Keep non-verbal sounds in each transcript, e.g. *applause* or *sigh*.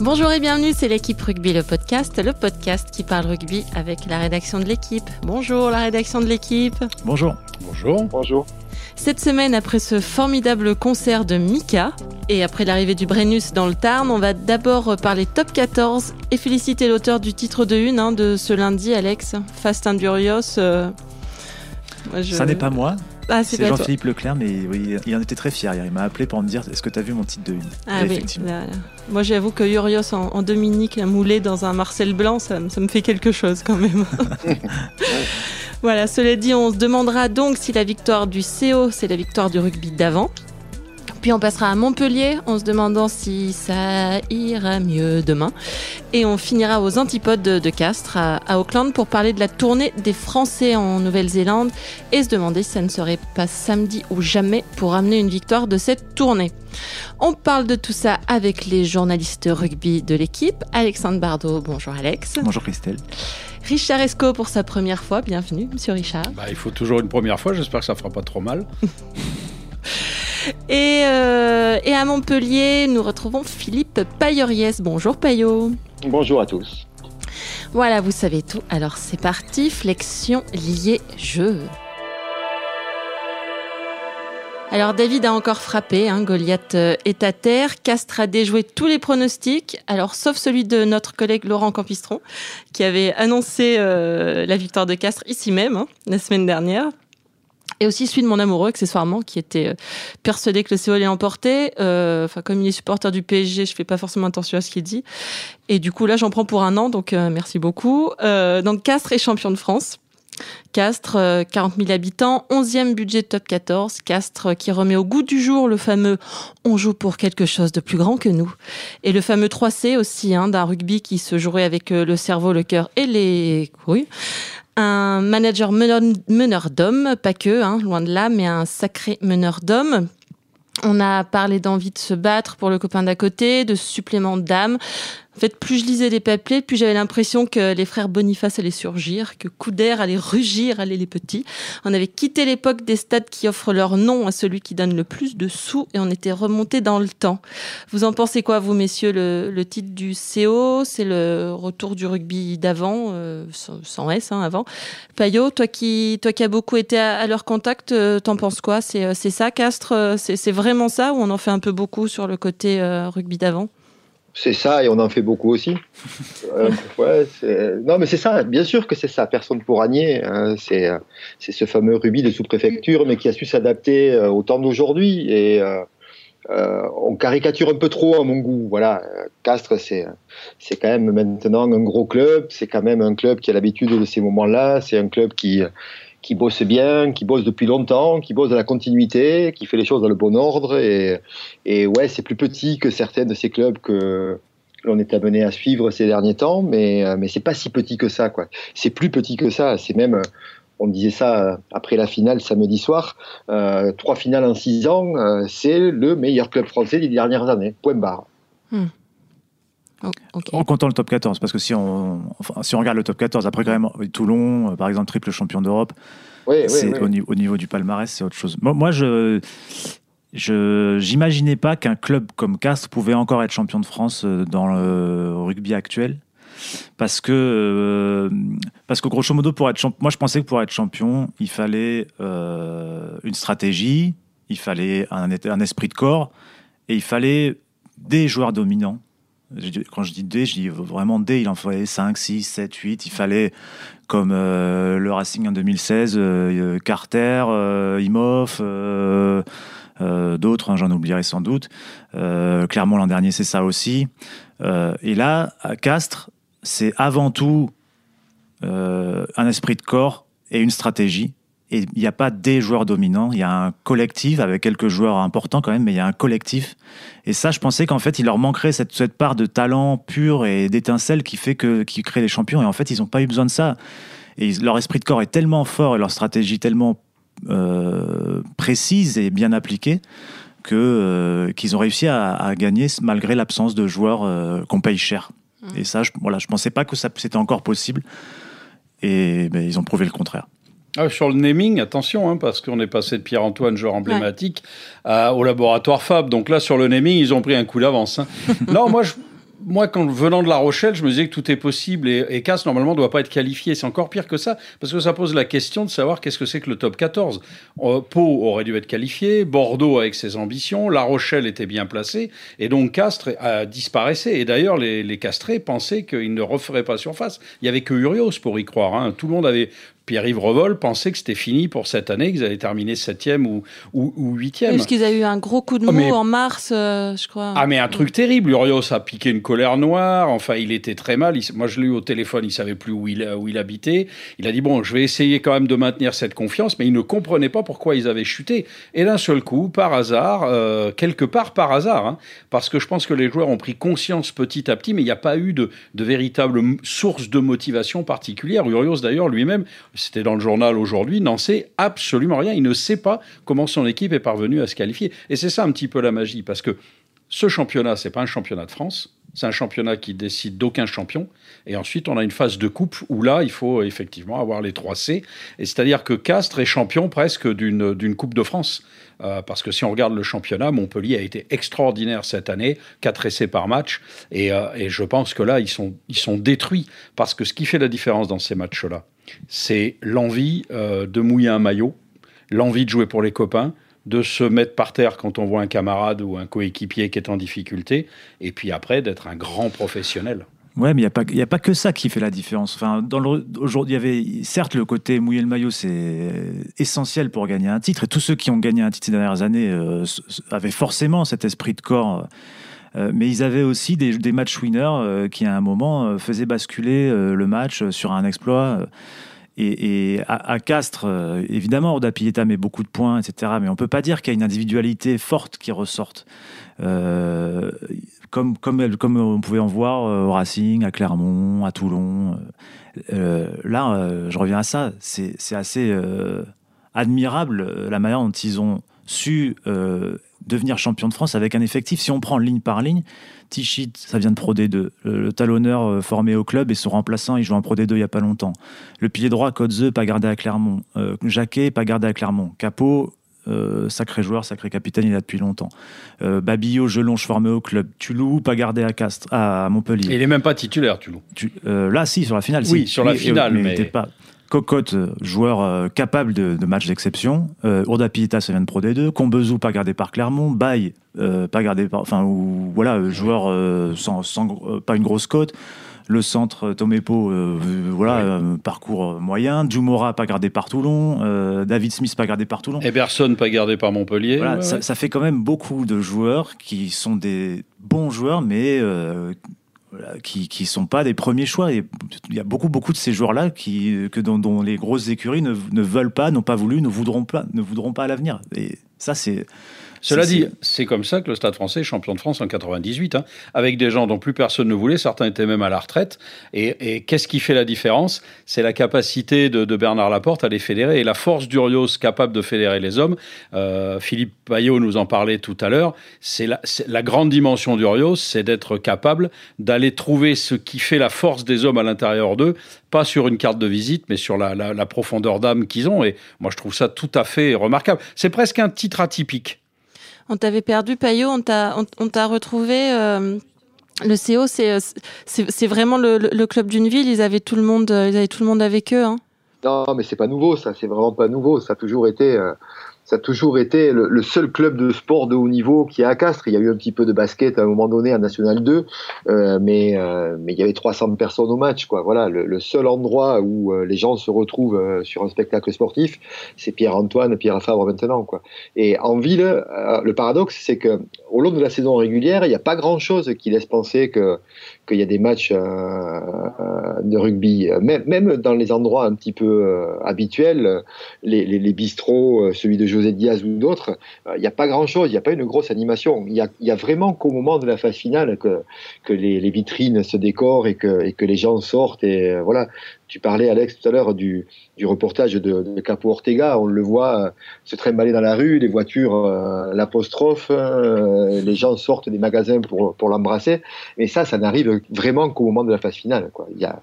Bonjour et bienvenue, c'est l'équipe Rugby, le podcast, le podcast qui parle rugby avec la rédaction de l'équipe. Bonjour la rédaction de l'équipe. Bonjour. Bonjour. Bonjour. Cette semaine, après ce formidable concert de Mika et après l'arrivée du Brennus dans le Tarn, on va d'abord parler top 14 et féliciter l'auteur du titre de une hein, de ce lundi, Alex, Fast and Furious. euh, moi, je- Ça n'est pas moi, Ah, c'est. Jean-Philippe Leclerc, mais oui, il en était très fier hier. Il m'a appelé pour me dire Est-ce que tu as vu mon titre de une Ah oui, effectivement. là, là. Moi j'avoue que Urios en, en Dominique moulé dans un Marcel blanc, ça, me- ça me fait quelque chose quand même. *laughs* voilà, cela dit, on se demandera donc si la victoire du CO, c'est la victoire du rugby d'avant. Puis on passera à Montpellier en se demandant si ça ira mieux demain. Et on finira aux antipodes de, de Castres à, à Auckland pour parler de la tournée des Français en Nouvelle-Zélande et se demander si ça ne serait pas samedi ou jamais pour amener une victoire de cette tournée. On parle de tout ça avec les journalistes rugby de l'équipe. Alexandre Bardot, bonjour Alex. Bonjour Christelle. Richard Esco pour sa première fois, bienvenue Monsieur Richard. Bah, il faut toujours une première fois, j'espère que ça fera pas trop mal. *laughs* Et, euh, et à Montpellier, nous retrouvons Philippe Payoriès. Bonjour Payot. Bonjour à tous. Voilà, vous savez tout. Alors c'est parti, flexion liée jeu. Alors David a encore frappé, hein, Goliath euh, est à terre, Castres a déjoué tous les pronostics, alors sauf celui de notre collègue Laurent Campistron, qui avait annoncé euh, la victoire de Castres ici même, hein, la semaine dernière. Et aussi celui de mon amoureux, accessoirement, qui était euh, persuadé que le CO allait emporter. Euh, Enfin, comme il est supporter du PSG, je fais pas forcément attention à ce qu'il dit. Et du coup, là, j'en prends pour un an, donc euh, merci beaucoup. Donc, Castres est champion de France. Castres, euh, 40 000 habitants, 11e budget de top 14. Castres qui remet au goût du jour le fameux on joue pour quelque chose de plus grand que nous. Et le fameux 3C aussi, hein, d'un rugby qui se jouait avec le cerveau, le cœur et les couilles. Un manager meneur, d'hommes, pas que, hein, loin de là, mais un sacré meneur d'hommes. On a parlé d'envie de se battre pour le copain d'à côté, de supplément d'âme. En fait, plus je lisais les papiers, plus j'avais l'impression que les frères Boniface allaient surgir, que Couder allait rugir, allaient les petits. On avait quitté l'époque des stades qui offrent leur nom à celui qui donne le plus de sous et on était remonté dans le temps. Vous en pensez quoi, vous, messieurs Le, titre du CO, c'est le retour du rugby d'avant, euh, sans, S, hein, avant. Payot, toi qui, toi qui as beaucoup été à, leur contact, euh, t'en penses quoi? C'est euh, ça, Castres C'est vraiment ça ou on en fait un peu beaucoup sur le côté rugby d'avant? C'est ça, et on en fait beaucoup aussi. Euh, *laughs* ouais, non, mais c'est ça, bien sûr que c'est ça, personne pour nier. hein. C'est euh, c'est ce fameux rubis de sous-préfecture, mais qui a su s'adapter euh, au temps d'aujourd'hui. Et euh, on caricature un peu trop à mon goût. Voilà, Castres, c'est c'est quand même maintenant un gros club. C'est quand même un club qui a l'habitude de ces moments-là. C'est un club qui qui bosse bien, qui bosse depuis longtemps, qui bosse dans la continuité, qui fait les choses dans le bon ordre. Et, et ouais, c'est plus petit que certains de ces clubs que l'on est amené à suivre ces derniers temps, mais, euh, mais c'est pas si petit que ça. quoi. C'est plus petit que ça. C'est même, euh, on disait ça euh, après la finale samedi soir, trois finales en six ans, c'est le meilleur club français des dernières années. Point barre. Oh. En comptant le top 14, parce que si on, enfin, si on regarde le top 14, après quand même Toulon, euh, par exemple, triple champion d'Europe, Oui, oui, c'est oui. au, ni- au niveau du palmarès, c'est autre chose. Moi, moi, je je j'imaginais pas qu'un club comme Castres pouvait encore être champion de France euh, dans le rugby actuel. Parce que, euh, parce que grosso modo, pour être moi je pensais que pour être champion, il fallait euh, une stratégie, il fallait un, un esprit de corps et il fallait des joueurs dominants. Quand je dis des, je dis vraiment des, il en fallait 5, 6, 7, 8. Il fallait, comme euh, le Racing en 2016, euh, Carter, euh, Imhoff, euh, euh, d'autres, hein, j'en oublierai sans doute. Euh, Clermont l'an dernier, c'est ça aussi. Euh, et là, à Castres, c'est avant tout euh, un esprit de corps et une stratégie. Et il n'y a pas des joueurs dominants, il y a un collectif avec quelques joueurs importants quand même, mais il y a un collectif. Et ça, je pensais qu'en fait, il leur manquerait cette, cette part de talent pur et d'étincelle qui fait que qui crée les champions. Et en fait, ils n'ont pas eu besoin de ça. Et leur esprit de corps est tellement fort et leur stratégie tellement euh, précise et bien appliquée que euh, qu'ils ont réussi à, à gagner malgré l'absence de joueurs euh, qu'on paye cher. Et ça, je, voilà, je pensais pas que ça c'était encore possible. Et ben, ils ont prouvé le contraire. Ah, sur le naming, attention, hein, parce qu'on est passé de Pierre-Antoine, joueur emblématique, à- au laboratoire Fab. Donc là, sur le naming, ils ont pris un coup d'avance. hein. *laughs* non, moi, je, moi, quand venant de La Rochelle, je me disais que tout est possible et, et normalement, ne doit pas être qualifié. C'est encore pire que ça, parce que ça pose la question de savoir qu'est-ce que c'est que le top 14. Euh, Pau aurait dû être qualifié, Bordeaux avec ses ambitions, La Rochelle était bien placé, et donc Castres a disparaissait. Et d'ailleurs, les, les Castrés pensaient qu'il ne referait pas surface. Il n'y avait que Urios pour y croire. Hein. Tout le monde avait Pierre-Yves Revol pensait que c'était fini pour cette année, qu'ils allaient terminer septième ou, ou, huitième. Parce qu'ils avaient eu un gros coup de ah, mou en mars, euh, je crois. Ah, mais un truc terrible. Urios a piqué une colère noire. Enfin, il était très mal. moi, je l'ai eu au téléphone. Il savait plus où il, où il habitait. Il a dit bon, je vais essayer quand même de maintenir cette confiance, mais il ne comprenait pas pourquoi ils avaient chuté. Et d'un seul coup, par hasard, euh, quelque part par hasard, hein, parce que je pense que les joueurs ont pris conscience petit à petit, mais il n'y a pas eu de, de véritable source de motivation particulière. Urios, d'ailleurs, lui-même, c'était dans le journal aujourd'hui, n'en sait absolument rien. Il ne sait pas comment son équipe est parvenue à se qualifier. Et c'est ça un petit peu la magie, parce que ce championnat, c'est pas un championnat de France, c'est un championnat qui décide d'aucun champion. Et ensuite, on a une phase de coupe où là, il faut effectivement avoir les trois C. Et c'est-à-dire que Castres est champion presque d'une Coupe de France. Euh, parce que si on regarde le championnat, Montpellier a été extraordinaire cette année, 4 essais par match. Et, euh, et, je pense que là, ils sont, ils sont détruits. Parce que ce qui fait la différence dans ces matchs-là, c'est l'envie euh, de mouiller un maillot, l'envie de jouer pour les copains, de se mettre par terre quand on voit un camarade ou un coéquipier qui est en difficulté, et puis après d'être un grand professionnel. Ouais, mais il n'y a, a, pas que ça qui fait la différence. Enfin, aujourd'hui, il y avait certes le côté mouiller le maillot, c'est essentiel pour gagner un titre. Et tous ceux qui ont gagné un titre ces dernières années euh, avaient forcément cet esprit de corps. Euh, mais ils avaient aussi des, des match winners qui, à un moment, faisaient basculer le match sur un exploit. Et, à, Castres, euh, évidemment, Oda Pieta met beaucoup de points, etc. Mais on ne peut pas dire qu'il y a une individualité forte qui ressorte. Euh, comme, comme, on pouvait en voir euh, au Racing, à Clermont, à Toulon. là, je reviens à ça. C'est assez admirable la manière dont ils ont su devenir champion de France avec un effectif. Si on prend ligne par ligne, Tichit, ça vient de Pro D2. Le, talonneur euh, formé au club et son remplaçant, il joue en Pro D2 il n'y a pas longtemps. Le pilier droit, Kotze, pas gardé à Clermont. Euh, Jacquet, pas gardé à Clermont. Capot, euh, sacré joueur, sacré capitaine, il a depuis longtemps. Euh, Babillot, Gelonge formé au club. Tulou, pas gardé à Castres, à Montpellier. il n'est même pas titulaire, Tulou. là, si, sur la finale. Oui, sur la finale, mais, mais... pas. Cocotte, joueur euh, capable de, de matchs d'exception. Euh, Urda ça vient de Pro D2. Combezou, pas gardé par Clermont. Baye, euh, pas gardé par. Enfin, ou, voilà, joueur euh, sans, sans pas une grosse cote. Le centre, Tomepo, voilà, parcours moyen. Djumora, pas gardé par Toulon. David Smith, pas gardé par Toulon. Eberson, pas gardé par Montpellier. Voilà, ça, ça, fait quand même beaucoup de joueurs qui sont des bons joueurs, mais qui ne sont pas des premiers choix. Et il y a beaucoup, beaucoup de ces joueurs-là qui, que dont, les grosses écuries ne, ne veulent pas, n'ont pas voulu, ne voudront pas, ne voudront pas à l'avenir. Et ça, c'est cela dit, c'est comme ça que le Stade français est champion de France en 98, hein, avec des gens dont plus personne ne voulait, certains étaient même à la retraite. Et, qu'est-ce qui fait la différence? C'est la capacité de, Bernard Laporte à les fédérer et la force d'Urios capable de fédérer les hommes. Euh, Philippe Payot nous en parlait tout à l'heure. C'est la, grande dimension d'Urios, c'est d'être capable d'aller trouver ce qui fait la force des hommes à l'intérieur d'eux, pas sur une carte de visite, mais sur la, la profondeur d'âme qu'ils ont. Et moi, je trouve ça tout à fait remarquable. C'est presque un titre atypique. On t'avait perdu, Payot, on t'a, retrouvé. Euh, le CO, c'est, c'est, vraiment le, club d'une ville. Ils avaient tout le monde, ils avaient tout le monde avec eux. Hein. Non, mais c'est pas nouveau, ça. C'est vraiment pas nouveau. Ça a toujours été. Euh, ça a toujours été le, seul club de sport de haut niveau qui est à Castres. Il y a eu un petit peu de basket à un moment donné à National 2, euh, mais, euh, mais il y avait 300 personnes au match. Voilà, le, seul endroit où euh, les gens se retrouvent sur un spectacle sportif, c'est Pierre-Antoine, Pierre Fabre maintenant. Et en ville, le paradoxe, c'est que au long de la saison régulière, il n'y a pas grand-chose qui laisse penser qu'il y a des matchs de rugby, même, dans les endroits un petit peu habituels, les, les, les bistrots, celui de jeu José Diaz ou d'autres, euh, il n'y a pas grand-chose, il n'y a pas une grosse animation. Il y a, vraiment qu'au moment de la phase finale que, les, vitrines se décorent et que, les gens sortent. Et euh, voilà, tu parlais, Alex, tout à l'heure du, reportage de, Capo Ortega. On le voit euh, se trimballer dans la rue, les voitures, l'apostrophe, les gens sortent des magasins pour, l'embrasser. Mais ça, ça n'arrive vraiment qu'au moment de la phase finale. Il y a,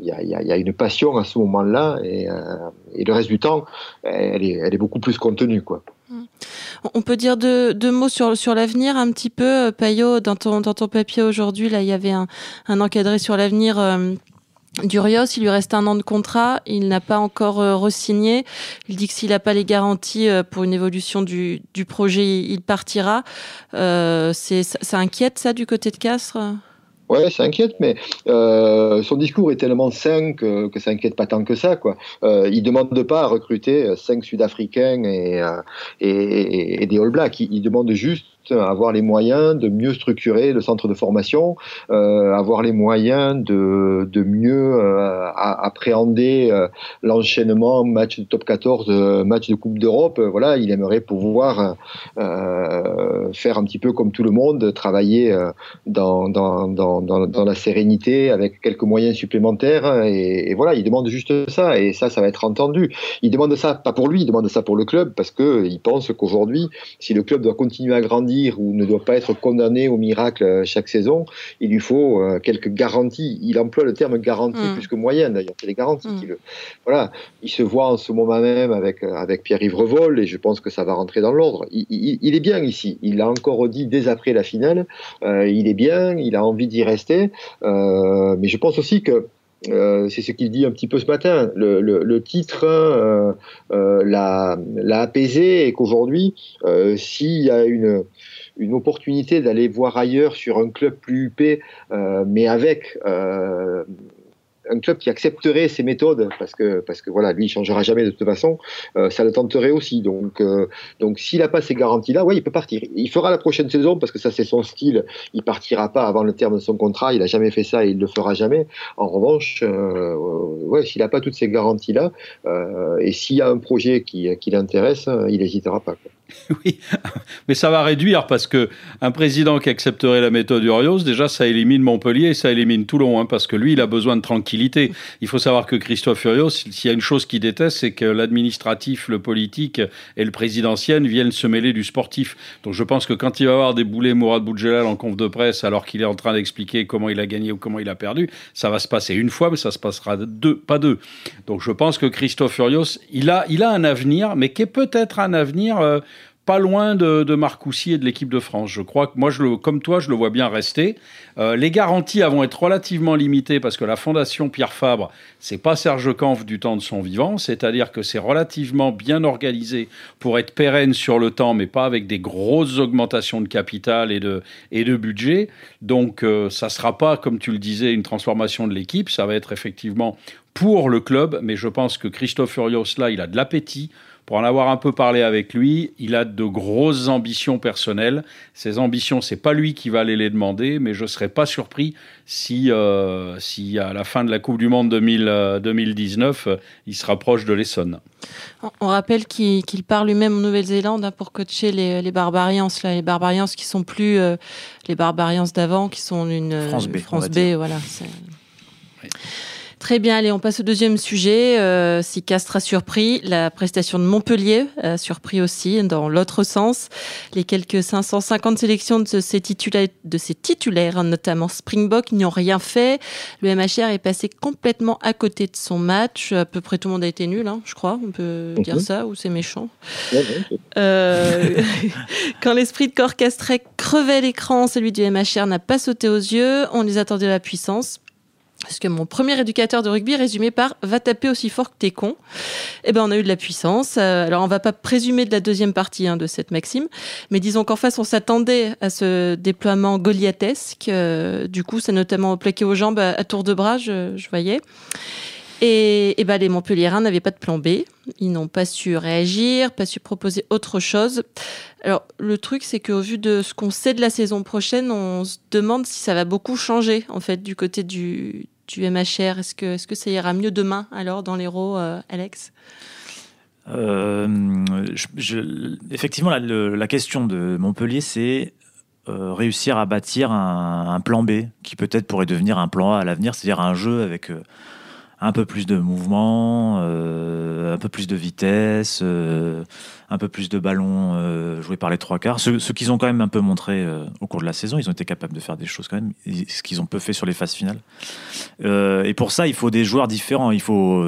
il y, a, une passion à ce moment-là et, euh, le reste du temps, elle est, beaucoup plus contenue. Quoi. On peut dire deux, mots sur, l'avenir un petit peu. Payot, dans ton, dans ton papier aujourd'hui, là, il y avait un, encadré sur l'avenir. Durios, il lui reste un an de contrat, il n'a pas encore euh, re-signé. Il dit que s'il n'a pas les garanties euh, pour une évolution du, projet, il partira. Euh, ça inquiète ça du côté de Castres? Ouais, ça inquiète, mais euh, son discours est tellement sain que, que ça inquiète pas tant que ça. Quoi. Euh, il demande pas à recruter cinq Sud-Africains et, euh, et, et, des All Blacks. Il demande juste avoir les moyens de mieux structurer le centre de formation, euh, avoir les moyens de, de mieux euh, appréhender euh, l'enchaînement match de top 14, euh, match de Coupe d'Europe. Voilà, il aimerait pouvoir faire un petit peu comme tout le monde, travailler dans, dans, dans, la sérénité avec quelques moyens supplémentaires. Et, voilà, il demande juste ça, et ça, ça va être entendu. Il demande ça pas pour lui, il demande ça pour le club, parce que il pense qu'aujourd'hui, si le club doit continuer à grandir ou ne doit pas être condamné au miracle euh, chaque saison, il lui faut euh, quelques garanties. Il emploie le terme garantie mm. plus que moyenne d'ailleurs. C'est les garanties mm. le. Voilà. Il se voit en ce moment même avec, euh, avec Pierre-Yves Revol et je pense que ça va rentrer dans l'ordre. Il, est bien ici. Il l'a encore dit dès après la finale. il est bien, il a envie d'y rester. mais je pense aussi que c'est ce qu'il dit un petit peu ce matin. Le, titre l'a, apaisé et qu'aujourd'hui, s'il y a une, opportunité d'aller voir ailleurs sur un club plus huppé, euh, mais avec euh, un club qui accepterait ces méthodes, parce que, parce que voilà, lui, il changera jamais de toute façon, euh, ça le tenterait aussi. Donc, donc s'il n'a pas ces garanties-là, ouais, il peut partir. Il fera la prochaine saison, parce que ça, c'est son style. Il partira pas avant le terme de son contrat. Il a jamais fait ça et il le fera jamais. En revanche, ouais, s'il n'a pas toutes ces garanties-là, et s'il y a un projet qui, qui l'intéresse, il n'hésitera pas. *laughs* Oui, mais ça va réduire parce que un président qui accepterait la méthode Urios, déjà, ça élimine Montpellier et ça élimine Toulon, hein, parce que lui, il a besoin de tranquillité. Il faut savoir que Christophe Urios, s'il y a une chose qu'il déteste, c'est que l'administratif, le politique et le présidentiel viennent se mêler du sportif. Donc je pense que quand il va avoir des boulets Mourad Boudjelal en conf de presse, alors qu'il est en train d'expliquer comment il a gagné ou comment il a perdu, ça va se passer une fois, mais ça se passera deux, pas deux. Donc je pense que Christophe Urios, il a, il a un avenir, mais qui est peut-être un avenir. Euh, pas loin de, de Marcoussis et de l'équipe de France. Je crois que moi, comme toi, je le vois bien rester. Euh, les garanties vont être relativement limitées parce que la fondation Pierre Fabre, c'est pas Serge Kampf du temps de son vivant, c'est-à-dire que c'est relativement bien organisé pour être pérenne sur le temps, mais pas avec des grosses augmentations de capital et de, et de budget. Donc, euh, ça sera pas, comme tu le disais, une transformation de l'équipe. Ça va être effectivement pour le club, mais je pense que Christophe Furios, là, il a de l'appétit pour en avoir un peu parlé avec lui, il a de grosses ambitions personnelles. Ces ambitions, c'est pas lui qui va aller les demander, mais je serais pas surpris si, euh, si à la fin de la Coupe du Monde 2019, euh, il se rapproche de l'Essonne. On rappelle qu'il part lui-même en Nouvelle-Zélande hein, pour coacher les, les Barbarians, là, les Barbarians qui sont plus euh, les Barbarians d'avant, qui sont une France B, France B voilà. Très bien, allez, on passe au deuxième sujet. Euh, si Castres a surpris, la prestation de Montpellier a surpris aussi dans l'autre sens. Les quelques 550 sélections de ces titulaires, de ces titulaires notamment Springbok, n'y ont rien fait. Le MHR est passé complètement à côté de son match. À peu près tout le monde a été nul, hein, je crois. On peut dire ça, ou c'est méchant. euh, *laughs* quand l'esprit de corps castré crevait l'écran, celui du MHR n'a pas sauté aux yeux. On les attendait à la puissance. Parce que mon premier éducateur de rugby résumé par va taper aussi fort que t'es con. Eh ben on a eu de la puissance. Euh, alors on va pas présumer de la deuxième partie hein, de cette maxime, mais disons qu'en face on s'attendait à ce déploiement goliathesque. Euh, du coup, c'est notamment plaqué aux jambes à, tour de bras, je voyais. Et, et ben les Montpelliérains n'avaient pas de plan B. Ils n'ont pas su réagir, pas su proposer autre chose. Alors, le truc, c'est qu'au vu de ce qu'on sait de la saison prochaine, on se demande si ça va beaucoup changer, en fait, du côté du, MHR. Est-ce que, est que ça ira mieux demain, alors, dans l'Hérault, euh, Alex? Euh, effectivement, la, question de Montpellier, c'est euh, réussir à bâtir un, un, plan B qui peut-être pourrait devenir un plan A à l'avenir, c'est-à-dire un jeu avec un peu plus de mouvement, euh, un peu plus de vitesse, euh, un peu plus de ballons euh, joués par les trois quarts. Ce, qu'ils ont quand même un peu montré au cours de la saison, ils ont été capables de faire des choses quand même, ce qu'ils ont peu fait sur les phases finales. et pour ça, il faut des joueurs différents. Il faut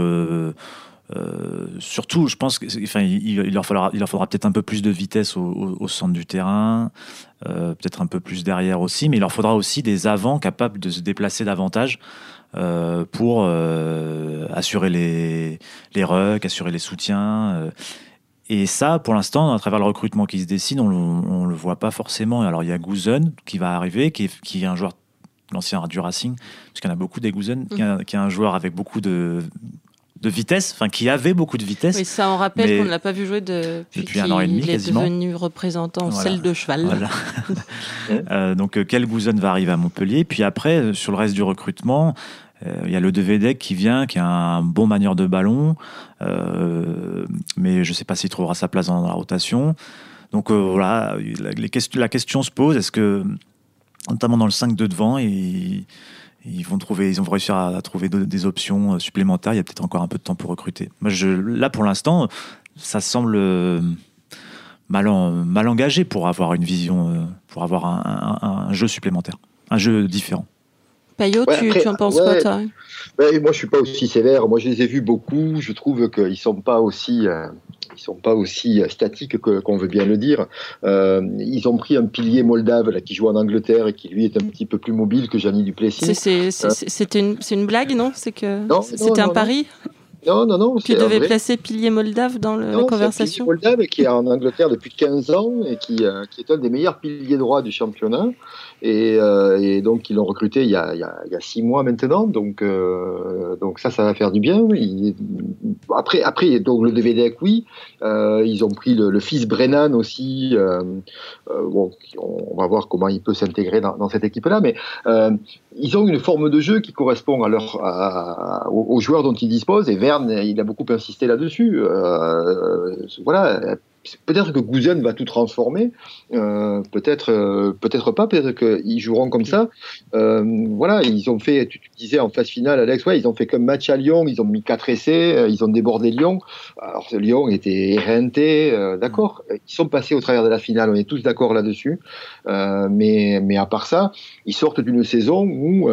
surtout, je pense qu'il enfin, il, leur faudra, il leur faudra peut-être un peu plus de vitesse au, centre du terrain, peut-être un peu plus derrière aussi, mais il leur faudra aussi des avants capables de se déplacer davantage pour assurer les, les rucks, assurer les soutiens. Et ça, pour l'instant, à travers le recrutement qui se dessine, on ne le voit pas forcément. Alors, il y a Gouzen qui va arriver, qui est, qui est un joueur, l'ancien du Racing, parce qu'il y en a beaucoup des Gouzen, mhm. qui, est un joueur avec beaucoup de, de vitesse, enfin qui avait beaucoup de vitesse. Oui, ça on rappelle qu'on ne l'a pas vu jouer depuis un an et demi il quasiment. est devenu représentant celle de cheval. Voilà. *laughs* euh, donc euh, quel Gouzen va arriver à Montpellier Puis après, euh, sur le reste du recrutement, euh, il y a le Devedek qui vient, qui a un bon manière de ballon, euh, mais je ne sais pas s'il trouvera sa place dans la rotation. Donc euh, voilà, la, question se pose, est-ce que, notamment dans le 5 de devant, ils, ils vont trouver, ils vont réussir à, trouver des options supplémentaires. Il y a peut-être encore un peu de temps pour recruter. Là, pour l'instant, ça semble mal, mal engagé pour avoir une vision, pour avoir un jeu supplémentaire, un jeu différent. Payot, tu, en penses quoi, toi? Moi, je suis pas aussi sévère. Moi, je les ai vus beaucoup. Je trouve qu'ils sont pas aussi. Euh, ils sont pas aussi statiques qu'on veut bien le dire. Euh, ils ont pris un pilier moldave là, qui joue en Angleterre et qui lui est un petit peu plus mobile que Gianni Duplessis. C'est une, une, blague, non? C'est que c'était un pari? Non, non, non. Tu devais placer pilier moldave dans le, la conversation. Pilier moldave qui est en Angleterre depuis 15 ans et qui, euh, qui est un des meilleurs piliers droits du championnat. Euh, et, donc, ils l'ont recruté il y, a, six mois maintenant. Donc, euh, donc ça, ça va faire du bien. après, après, donc le DVD, oui. Euh, ils ont pris le, fils Brennan aussi. bon, on va voir comment il peut s'intégrer dans, dans, cette équipe-là. Mais ils ont une forme de jeu qui correspond à leur, aux, joueurs dont ils disposent. Et Verne, il a beaucoup insisté là-dessus. voilà Peut-être que Gouzen va tout transformer, euh, peut-être euh, peut-être pas, peut-être qu'ils joueront comme ça. Euh, voilà, ils ont fait, tu, disais en phase finale, Alex, ouais, ils ont fait comme match à Lyon, ils ont mis quatre essais, ils ont débordé Lyon. Alors Lyon était éreinté, d'accord. Ils sont passés au travers de la finale, on est tous d'accord là-dessus. mais mais à part ça, ils sortent d'une saison où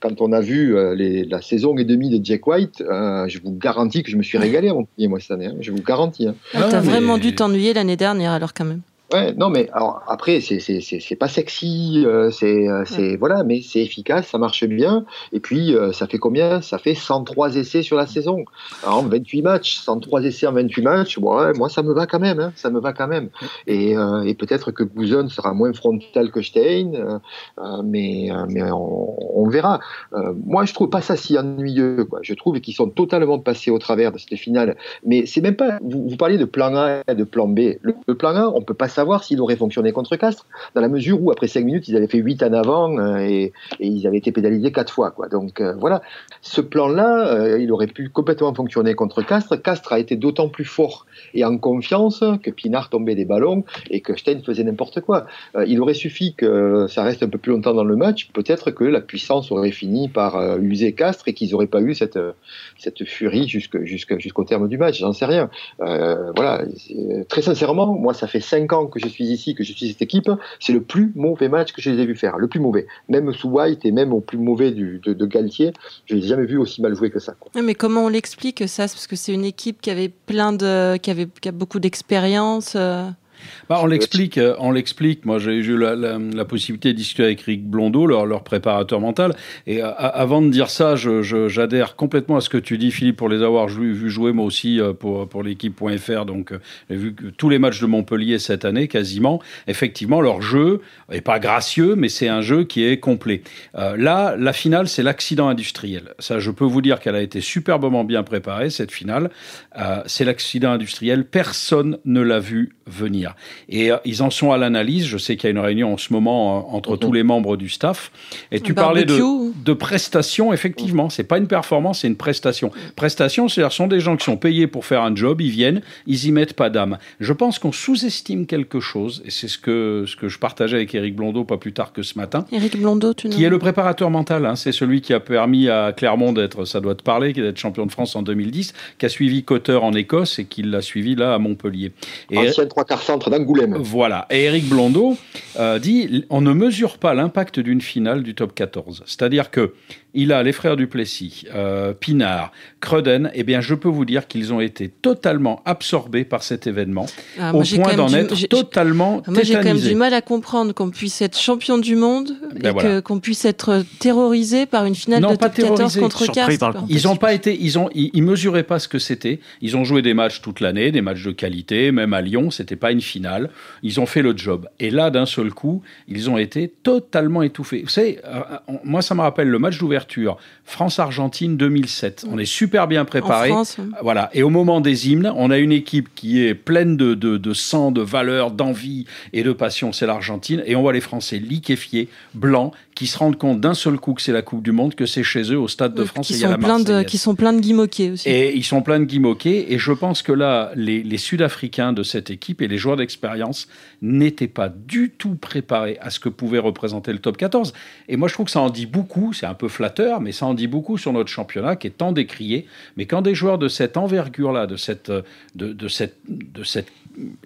quand on a vu euh, les, la saison et demie de Jack White, euh, je vous garantis que je me suis régalé à Montpellier, moi, cette année. Hein. je vous garantis. Hein. Ah, T'as vraiment dû t'ennuyer l'année dernière, alors, quand même. Ouais, non, mais alors après, c'est pas sexy, euh, c'est euh, c'est voilà, mais c'est efficace, ça marche bien. Et puis, euh, ça fait combien? Ça fait 103 essais sur la saison. en 28 matchs, 103 essais en 28 matchs, ouais, moi, ça me va quand même, hein, ça me va quand même. Et, et peut-être que Guzon sera moins frontal que Stein, mais, mais on, on verra. moi, je trouve pas ça si ennuyeux, quoi. Je trouve qu'ils sont totalement passés au travers de cette finale. Mais c'est même pas. Vous, vous parliez de plan A et de plan B. Le, le plan A, on peut pas savoir s'il aurait fonctionné contre Castres, dans la mesure où après 5 minutes, ils avaient fait 8 en avant euh, et, ils avaient été pénalisés 4 fois. Quoi. Donc euh, voilà, ce plan-là, euh, il aurait pu complètement fonctionner contre Castres. Castres a été d'autant plus fort et en confiance que Pinard tombait des ballons et que Stein faisait n'importe quoi. il aurait suffi que ça reste un peu plus longtemps dans le match, peut-être que la puissance aurait fini par user Castres et qu'ils n'auraient pas eu cette, cette furie jusqu'au terme du match, j'en sais rien. voilà, très sincèrement, moi ça fait 5 ans que je suis ici, que je suis cette équipe, c'est le plus mauvais match que je les ai vu faire, le plus mauvais. Même sous White et même au plus mauvais du, de, Galtier, je l'ai jamais vu aussi mal jouer que ça. mais comment on l'explique ça? Parce que c'est une équipe qui avait plein de, qui avait qui a beaucoup d'expérience. Euh, bah, on l'explique, euh, on l'explique. Moi, j'ai eu la, possibilité de discuter avec Rick Blondeau, leur, préparateur mental. Et euh, avant de dire ça, j'adhère complètement à ce que tu dis, Philippe, pour les avoir vu jouer moi aussi euh, pour, pour l'équipe.fr. Donc, j'ai vu que tous les matchs de Montpellier cette année, quasiment. Effectivement, leur jeu est pas gracieux, mais c'est un jeu qui est complet. là, la finale, c'est l'accident industriel. Ça, je peux vous dire qu'elle a été superbement bien préparée cette finale. c'est l'accident industriel. Personne ne l'a vu venir. Et euh, ils en sont à l'analyse. Je sais qu'il y a une réunion en ce moment euh, entre tous les membres du staff. Et tu parlais de, de prestations, effectivement. C'est pas une performance, c'est une prestation. Prestation, c'est-à-dire sont des gens qui sont payés pour faire un job, ils viennent, ils y mettent pas d'âme. Je pense qu'on sous-estime quelque chose, et c'est ce que, ce que je partageais avec Eric Blondeau pas plus tard que ce matin. Eric Blondeau, tu Qui est le préparateur mental. Hein. C'est celui qui a permis à Clermont d'être, ça doit te parler, d'être champion de France en 2010, qui a suivi Cotter en Écosse et qui l'a suivi là à Montpellier. Et... Ancien trois quarts centre d'Angoulême. Voilà. Et Eric Blondeau euh, dit on ne mesure pas l'impact d'une finale du top 14. C'est-à-dire que il a les frères Duplessis, euh, Pinard, Cruden, eh bien, je peux vous dire qu'ils ont été totalement absorbés par cet événement, Ah, au point d'en être totalement Moi, j'ai quand même du mal à comprendre qu'on puisse être champion du monde Ben et voilà. qu'on puisse être terrorisé par une finale Non, de pas top 14 terrorisé, contre contexte. Ils ont pas été, ils ont, ils, ils mesuraient pas ce que c'était. Ils ont joué des matchs toute l'année, des matchs de qualité, même à Lyon, c'était pas une finale. Ils ont fait le job. Et là, d'un seul coup, ils ont été totalement étouffés. Vous savez, euh, on- moi, ça me rappelle le match d'ouverture France-Argentine 2007. On est super bien En préparé. France, Voilà. Et au moment des hymnes, on a une équipe qui est pleine de, de, de sang, de valeur, d'envie et de passion. C'est l'Argentine. Et on voit les Français liquéfiés, blancs, qui se rendent compte d'un seul coup que c'est la Coupe du Monde, que c'est chez eux, au Stade de oui, France. qui et il y a sont la plein de qui sont plein de guimauqués aussi. Et ils sont pleins de guimauqués. Et je pense que là, les, les Sud-Africains de cette équipe et les joueurs d'expérience n'étaient pas du tout préparés à ce que pouvait représenter le top 14. Et moi, je trouve que ça en dit beaucoup. C'est un peu flatteur, mais ça en dit beaucoup sur notre championnat qui est tant décrié. Mais quand des joueurs de cette envergure-là, de cette, euh, de, de cette, de cette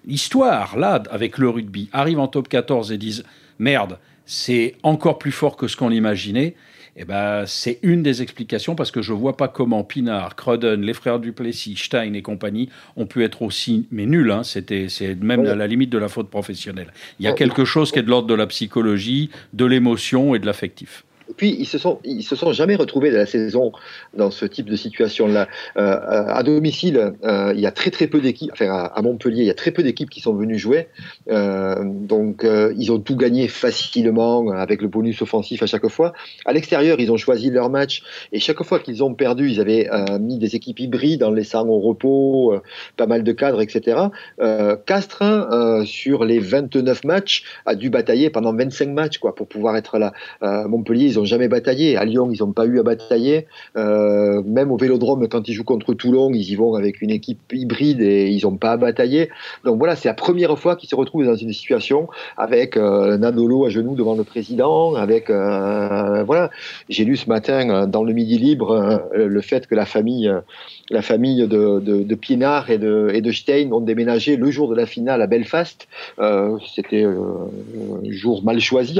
histoire-là avec le rugby arrivent en top 14 et disent merde, c'est encore plus fort que ce qu'on imaginait. Eh ben, c'est une des explications parce que je vois pas comment Pinard, Cruden, les frères Duplessis, Stein et compagnie ont pu être aussi, mais nuls. Hein, c'était, c'est même à la limite de la faute professionnelle. Il y a quelque chose qui est de l'ordre de la psychologie, de l'émotion et de l'affectif. Puis, ils se sont, ils se sont jamais retrouvés de la saison dans ce type de situation-là. Euh, à domicile, euh, il y a très très peu d'équipes. Enfin, à, Montpellier, il y a très peu d'équipes qui sont venues jouer. Euh, donc, ils ont tout gagné facilement avec le bonus offensif à chaque fois. À l'extérieur, ils ont choisi leur match et chaque fois qu'ils ont perdu, ils avaient mis des équipes hybrides en laissant au repos pas mal de cadres, etc. Castres, sur les 29 matchs, a dû batailler pendant 25 matchs quoi pour pouvoir être là. Montpellier, ils n'ont jamais bataillé. À Lyon, ils n'ont pas eu à batailler. Euh, même au Vélodrome, quand ils jouent contre Toulon, ils y vont avec une équipe hybride et ils n'ont pas à batailler. Donc voilà, c'est la première fois qu'ils se retrouvent dans une situation avec euh, Nadolo à genoux devant le président, avec euh, voilà. J'ai lu ce matin euh, dans le Midi Libre le fait que la famille, la famille de, de, et de, et de Stein ont déménagé le jour de la finale à Belfast. C'était un jour mal choisi.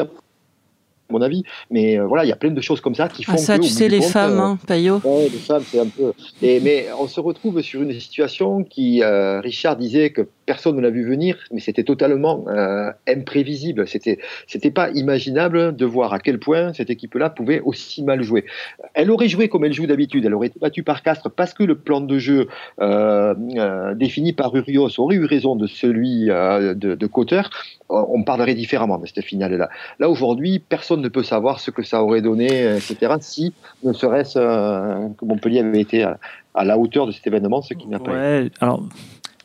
Mon avis, mais euh, voilà, il y a plein de choses comme ça qui font Ah, ça, que, tu sais, les compte, femmes, euh, hein, Payot. Ouais, les femmes, c'est un peu. Et, mais on se retrouve sur une situation qui, euh, Richard disait que personne ne l'a vu venir, mais c'était totalement euh, imprévisible. C'était, c'était pas imaginable de voir à quel point cette équipe-là pouvait aussi mal jouer. Elle aurait joué comme elle joue d'habitude. Elle aurait été battue par Castres parce que le plan de jeu euh, euh, défini par Urios aurait eu raison de celui euh, de, de Cotter. On parlerait différemment de cette finale-là. Là aujourd'hui, personne ne peut savoir ce que ça aurait donné, etc. Si ne serait-ce euh, que Montpellier avait été à, la hauteur de cet événement, ce qui n'a pas. Ouais, alors,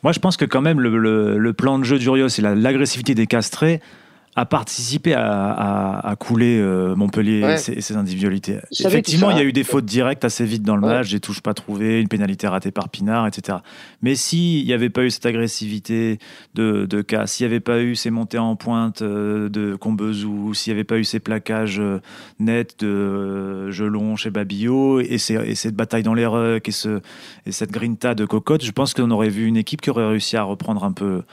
moi je pense que quand même le, plan de jeu d'Urios et la- l'agressivité des castrés a participé à, à- à couler euh, Montpellier Ouais. et, ses, et ses individualités. Effectivement, il y a eu des fautes directes assez vite dans le Ouais. match, des touches pas trouvées, une pénalité ratée par Pinard, etc. Mais s'il n'y avait pas eu cette agressivité de, de Cass, s'il n'y avait pas eu ces montées en pointe euh, de Combezou, s'il n'y avait pas eu ces plaquages euh, nets de Gelon chez Babillot et, ces- et cette bataille dans les rucks et, ce, et cette grinta de cocotte, je pense qu'on aurait vu une équipe qui aurait réussi à reprendre un peu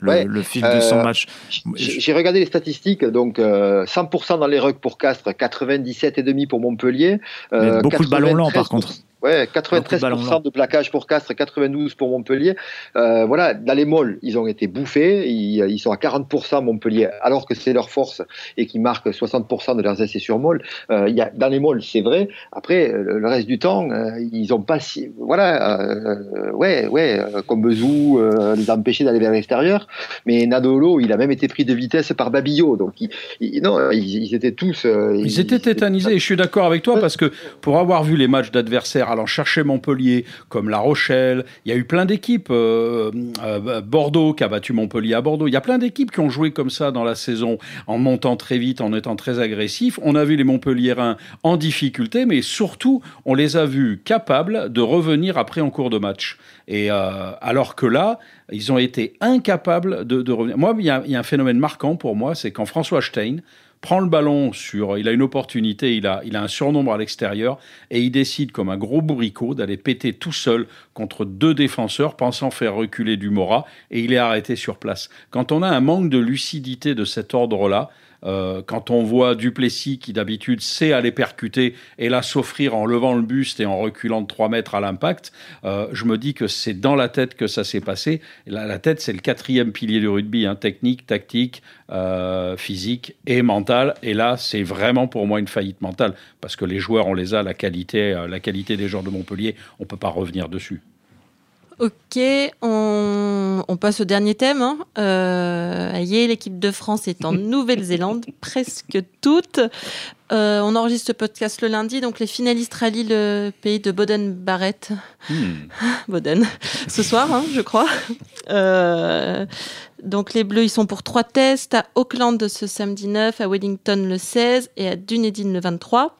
le, Ouais, le fil de son euh, match. J'ai regardé les statistiques, donc euh, 100% dans les rucks pour Castres, 97,5 pour Montpellier. A beaucoup de ballons lents, par 93%, contre. Ouais, Beaucoup de ballons 93% lents. de plaquage pour Castres, 92 pour Montpellier. Euh, voilà, dans les molles, ils ont été bouffés. Ils, ils sont à 40% Montpellier, alors que c'est leur force et qui marquent 60% de leurs essais sur molle. Euh, il y a, dans les molles, c'est vrai. Après, le, le reste du temps, euh, ils ont pas si. Voilà, euh, ouais, ouais, euh, comme Bezou, euh, les a empêchés d'aller vers l'extérieur. Mais Nadolo, il a même été pris de vitesse par Babillot. Donc, il- il- non, ils, ils étaient tous. euh, Ils étaient tétanisés, et je suis d'accord avec toi, parce que pour avoir vu les matchs d'adversaires allant chercher Montpellier, comme La Rochelle, il y a eu plein d'équipes, euh, euh, Bordeaux qui a battu Montpellier à Bordeaux, il y a plein d'équipes qui ont joué comme ça dans la saison, en montant très vite, en étant très agressifs. On a vu les Montpelliérains en difficulté, mais surtout, on les a vus capables de revenir après en cours de match. Et euh, alors que là, ils ont été incapables de, revenir. Moi, il y a un phénomène marquant pour moi, c'est quand François Stein prend le ballon sur, il a une opportunité, il a, il a un surnombre à l'extérieur et il décide comme un gros bourricot d'aller péter tout seul contre deux défenseurs pensant faire reculer Dumora et il est arrêté sur place. Quand on a un manque de lucidité de cet ordre-là, euh, quand on voit Duplessis qui d'habitude sait aller percuter et là s'offrir en levant le buste et en reculant de 3 mètres à l'impact, euh, je me dis que c'est dans la tête que ça s'est passé. la, tête, c'est le quatrième pilier du rugby, hein, technique, tactique, euh, physique et mental. Et là, c'est vraiment pour moi une faillite mentale parce que les joueurs, on les a, la qualité, la qualité des joueurs de Montpellier, on peut pas revenir dessus. Ok, on, passe au dernier thème. Hein. Euh, l'équipe de France est en *laughs* Nouvelle-Zélande, presque toute. Euh, on enregistre ce podcast le lundi, donc les finalistes rallient le pays de Boden Barrett. Hmm. *laughs* Boden, ce soir, hein, je crois. Euh, donc les Bleus, ils sont pour trois tests à Auckland ce samedi 9, à Wellington le 16 et à Dunedin le 23.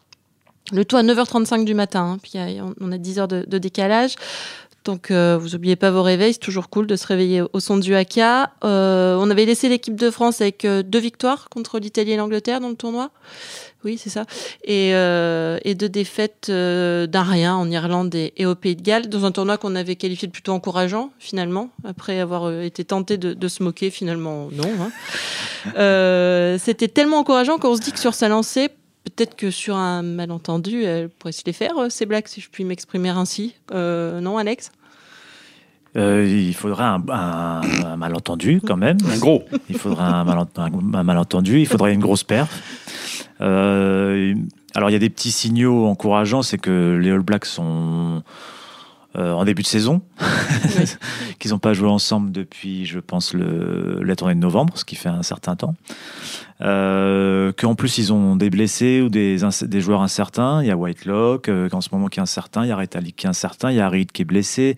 Le tout à 9h35 du matin, hein, puis on a 10 heures de, de décalage. Donc, euh, vous n'oubliez pas vos réveils. C'est toujours cool de se réveiller au son du haka. Euh, on avait laissé l'équipe de France avec euh, deux victoires contre l'Italie et l'Angleterre dans le tournoi. Oui, c'est ça. Et, deux défaites d'un rien en Irlande et, au Pays de Galles, dans un tournoi qu'on avait qualifié de plutôt encourageant, finalement, après avoir été tenté de, se moquer, finalement, non. Hein. *laughs* C'était tellement encourageant qu'on se dit que sur sa lancée, peut-être que sur un malentendu, elle pourrait se les faire, ces blagues, si je puis m'exprimer ainsi. non, Alex? Euh, il faudrait un, malentendu quand même. Un gros. Il faudrait un, malentendu. Il faudrait une grosse perf. Euh, alors il y a des petits signaux encourageants, c'est que les All Blacks sont euh, en début de saison, *laughs* qu'ils n'ont pas joué ensemble depuis, je pense, le, la tournée de novembre, ce qui fait un certain temps. Qu'en plus ils ont des blessés ou des, des joueurs incertains. Il y a Whitelock, qu'en ce moment qui est incertain. Il y a Retalik qui est incertain. Il y a Reed qui est blessé.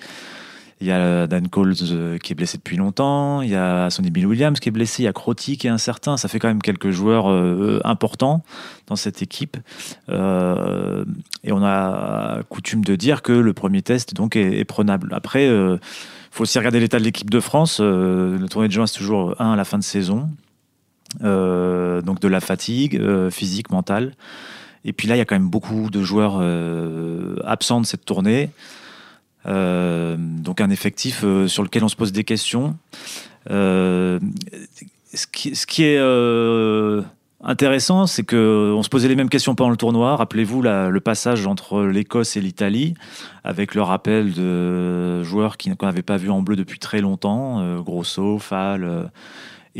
Il y a Dan Coles euh, qui est blessé depuis longtemps. Il y a Sonny Bill Williams qui est blessé. Il y a Crotty qui est incertain. Ça fait quand même quelques joueurs euh, importants dans cette équipe. Euh, et on a coutume de dire que le premier test donc est, prenable. Après, il faut aussi regarder l'état de l'équipe de France. le tournée de juin, c'est toujours un à la fin de saison. donc de la fatigue physique, mentale. Et puis là, il y a quand même beaucoup de joueurs absents de cette tournée. Euh, donc un effectif euh, sur lequel on se pose des questions. Euh, ce, qui, est intéressant, c'est que on se posait les mêmes questions pendant le tournoi. Rappelez-vous le passage entre l'Écosse et l'Italie, avec le rappel de joueurs qu'on n'avait pas vus en bleu depuis très longtemps, Grosso, Fall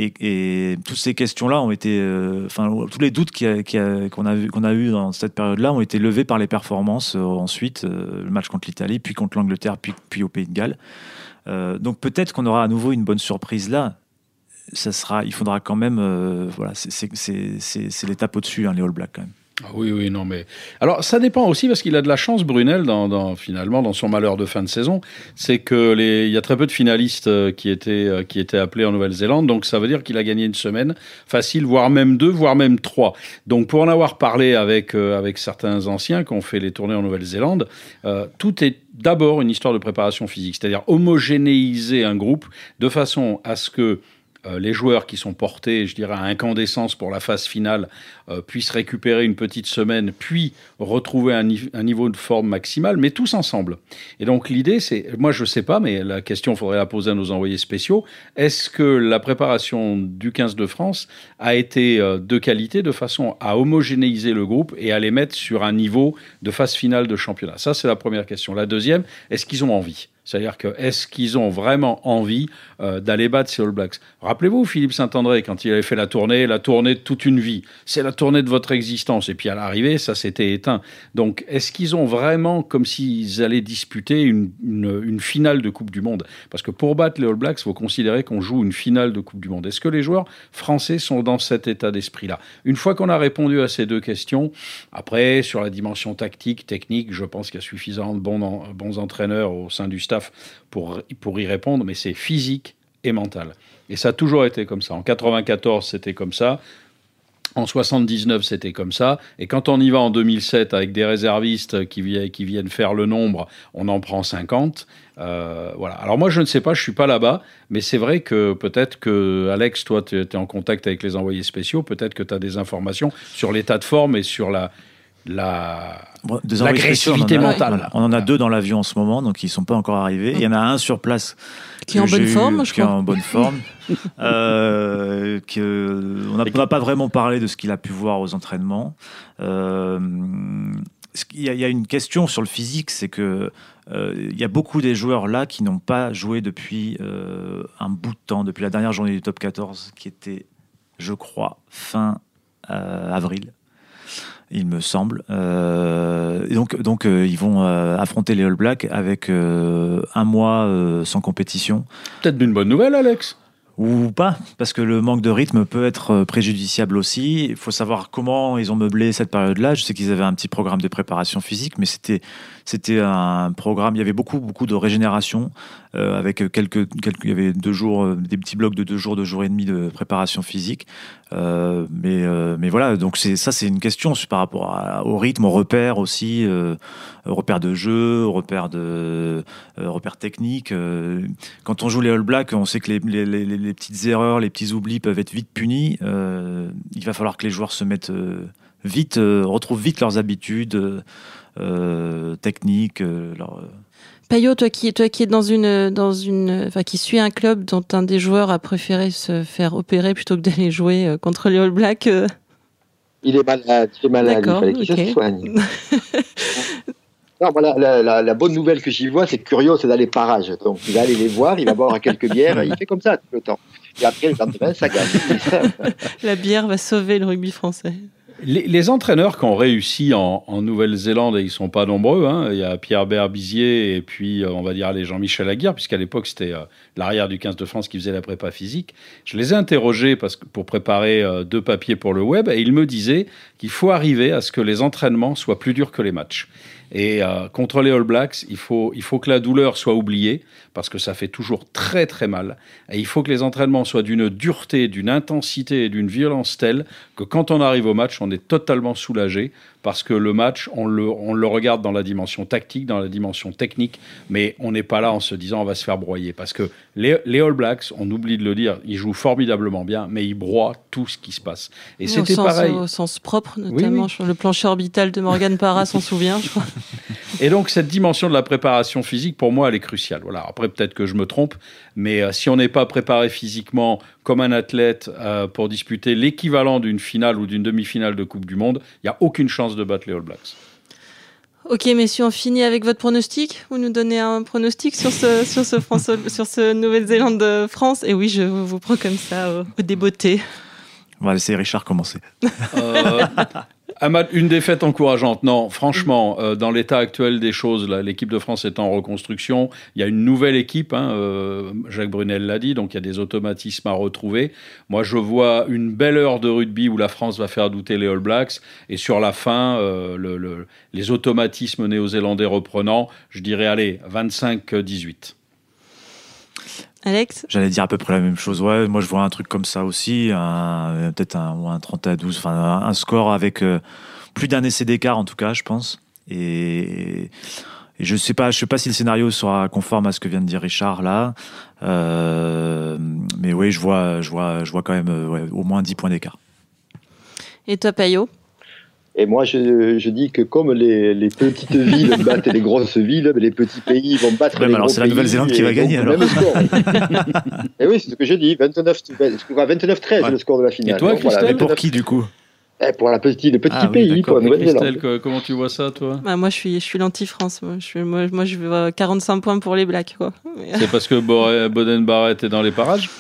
et, toutes ces questions-là ont été, euh, enfin, tous les doutes qu'on a, qu'on eu dans cette période-là ont été levés par les performances euh, ensuite, euh, le match contre l'Italie, puis contre l'Angleterre, puis, puis au Pays de Galles. donc peut-être qu'on aura à nouveau une bonne surprise là. Ça sera, il faudra quand même, voilà, c'est l'étape au-dessus, hein, les All Blacks quand même. Ah oui, oui, non, mais. Alors, ça dépend aussi parce qu'il a de la chance, Brunel, dans, finalement, dans son malheur de fin de saison. C'est que les... il y a très peu de finalistes euh, qui étaient, euh, qui étaient appelés en Nouvelle-Zélande. Donc, ça veut dire qu'il a gagné une semaine facile, voire même deux, voire même trois. Donc, pour en avoir parlé avec, euh, avec certains anciens qui ont fait les tournées en Nouvelle-Zélande, tout est d'abord une histoire de préparation physique. C'est-à-dire homogénéiser un groupe de façon à ce que euh, les joueurs qui sont portés, je dirais, à incandescence pour la phase finale euh, puissent récupérer une petite semaine, puis retrouver un, niveau de forme maximal, mais tous ensemble. Et donc l'idée, c'est, moi je ne sais pas, mais la question, faudrait la poser à nos envoyés spéciaux, est-ce que la préparation du 15 de France a été euh, de qualité de façon à homogénéiser le groupe et à les mettre sur un niveau de phase finale de championnat? Ça, c'est la première question. La deuxième, est-ce qu'ils ont envie? C'est-à-dire que est-ce qu'ils ont vraiment envie euh, d'aller battre ces All Blacks? Rappelez-vous Philippe Saint-André quand il avait fait la tournée, la tournée de toute une vie. C'est la tournée de votre existence. Et puis à l'arrivée, ça s'était éteint. Donc est-ce qu'ils ont vraiment comme s'ils allaient disputer une, finale de Coupe du Monde? Parce que pour battre les All Blacks, il faut considérer qu'on joue une finale de Coupe du Monde. Est-ce que les joueurs français sont dans cet état d'esprit-là? Une fois qu'on a répondu à ces deux questions, après sur la dimension tactique, technique, je pense qu'il y a suffisamment de bons, bons entraîneurs au sein du staff pour, pour y répondre, mais c'est physique et mental. Et ça a toujours été comme ça. En 94, c'était comme ça. En 79, c'était comme ça. Et quand on y va en 2007 avec des réservistes qui, qui viennent faire le nombre, on en prend 50. Euh, voilà. Alors moi, je ne sais pas, je suis pas là-bas, mais c'est vrai que peut-être que, Alex, toi, tu es en contact avec les envoyés spéciaux, peut-être que tu as des informations sur l'état de forme et sur la, la l'agressivité mentale. On en a deux dans l'avion en ce moment, donc ils sont pas encore arrivés. Il y en a un sur place qui est en bonne forme, je qui crois. Est en bonne forme. euh, que, on n'a pas vraiment parlé de ce qu'il a pu voir aux entraînements. Euh, il, y a, il y, a, une question sur le physique, c'est que euh, il y a beaucoup des joueurs là qui n'ont pas joué depuis euh, un bout de temps, depuis la dernière journée du top 14, qui était, je crois, fin euh, avril il me semble. Euh, donc, donc euh, ils vont euh, affronter les All Blacks avec un mois sans compétition. Peut-être d'une bonne nouvelle, Alex ou pas, parce que le manque de rythme peut être préjudiciable aussi. Il faut savoir comment ils ont meublé cette période-là. Je sais qu'ils avaient un petit programme de préparation physique, mais c'était c'était un programme. Il y avait beaucoup beaucoup de régénération euh, avec quelques, quelques, il y avait deux jours, euh, des petits blocs de deux jours, deux jours et demi de préparation physique. Euh, mais, mais voilà, donc c'est ça, c'est une question par rapport au rythme, au repère aussi, euh, repère de jeu, repère de repère technique. quand on joue les All Blacks, on sait que les, les, les, les, petites erreurs, les petits oublis peuvent être vite punis. il va falloir que les joueurs se mettent vite, retrouvent vite leurs habitudes techniques, leur Payot, toi qui, toi qui est dans une, dans une, enfin, qui suit un club dont un des joueurs a préféré se faire opérer plutôt que d'aller jouer euh, contre les All Blacks. Euh. Il est malade, il est malade, il fallait qu'il se soigne. *laughs* non, voilà, la, la, bonne nouvelle que j'y vois, c'est que Curio, c'est d'aller parage. Donc, il va aller les voir, il va boire quelques bières, il fait comme ça tout le temps. Et après, le lendemain, ça gagne. *laughs* la bière va sauver le rugby français. Les, entraîneurs qui ont réussi en, Nouvelle-Zélande, et ils sont pas nombreux, hein, il y a Pierre Berbizier et puis euh, on va dire les Jean-Michel Aguirre, puisqu'à l'époque c'était euh, l'arrière du 15 de France qui faisait la prépa physique. Je les ai interrogés parce que, pour préparer euh, deux papiers pour le web et ils me disaient qu'il faut arriver à ce que les entraînements soient plus durs que les matchs. Et contre les All Blacks, il faut, il faut que la douleur soit oubliée parce que ça fait toujours très très mal. Et il faut que les entraînements soient d'une dureté, d'une intensité et d'une violence telle que quand on arrive au match, on est totalement soulagé parce que le match, on le, on le regarde dans la dimension tactique, dans la dimension technique, mais on n'est pas là en se disant on va se faire broyer. Parce que les, les, All Blacks, on oublie de le dire, ils jouent formidablement bien, mais ils broient tout ce qui se passe. Et c'était pareil. Au sens propre, notamment sur le plancher orbital de Morgan Parra s'en souvient, je crois. *laughs* Et donc cette dimension de la préparation physique, pour moi, elle est cruciale. Voilà. Après, peut-être que je me trompe, mais euh, si on n'est pas préparé physiquement comme un athlète euh, pour disputer l'équivalent d'une finale ou d'une demi-finale de Coupe du Monde, il n'y a aucune chance de battre les All Blacks. Ok, messieurs, on finit avec votre pronostic. Vous nous donnez un pronostic sur ce, sur ce, France, sur ce Nouvelle-Zélande-France. Et oui, je vous prends comme ça au, débeauté. On va laisser Richard commencer. Euh, une défaite encourageante. Non, franchement, euh, dans l'état actuel des choses, l'équipe de France est en reconstruction. Il y a une nouvelle équipe, hein, euh, Jacques Brunel l'a dit, donc il y a des automatismes à retrouver. Moi, je vois une belle heure de rugby où la France va faire douter les All Blacks. Et sur la fin, le, les automatismes néo-zélandais reprenant, je dirais, allez, 25-18. Alex J'allais dire à peu près la même chose. Ouais, moi je vois un truc comme ça aussi, peut-être un, un 30 à 12, enfin un, score avec euh, plus d'un essai d'écart en tout cas, je pense. Et, je sais pas, je sais pas si le scénario sera conforme à ce que vient de dire Richard là, euh, mais oui, je vois, je vois, je vois quand même euh, au moins 10 points d'écart. Et toi, Payot et moi, je, je, dis que comme les, les petites *laughs* villes battent les grosses villes, les petits pays vont battre les alors c'est la Nouvelle-Zélande qui va gagner alors. *laughs* et oui, c'est ce que je dis. 29-13 le score de la finale. Et toi, Christelle, pour qui du coup? Eh, pour la petite, le petit ah, pays, quoi, Christelle, comment tu vois ça, toi? Bah, Moi, je suis, je suis l'anti-France. Moi, je, moi, moi, je veux 45 points pour les Blacks. C'est parce que Boden Barrett est dans les parages?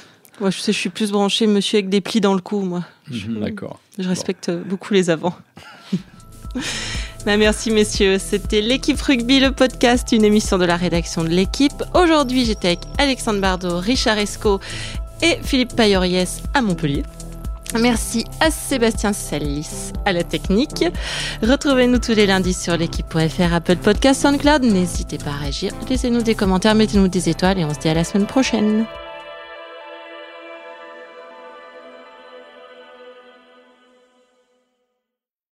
Moi, je sais, je suis plus branché monsieur avec des plis dans le cou, moi. Mhm, d'accord. Je respecte beaucoup les avants. *laughs* Bah, merci messieurs, c'était l'équipe rugby, le podcast, une émission de la rédaction de l'équipe. Aujourd'hui j'étais avec Alexandre Bardot, Richard Esco et Philippe Payoriès à Montpellier. Merci à Sébastien Salis à la technique. Retrouvez-nous tous les lundis sur l'équipe.fr, Apple Podcast, SoundCloud. N'hésitez pas à réagir, laissez-nous des commentaires, mettez-nous des étoiles et on se dit à la semaine prochaine.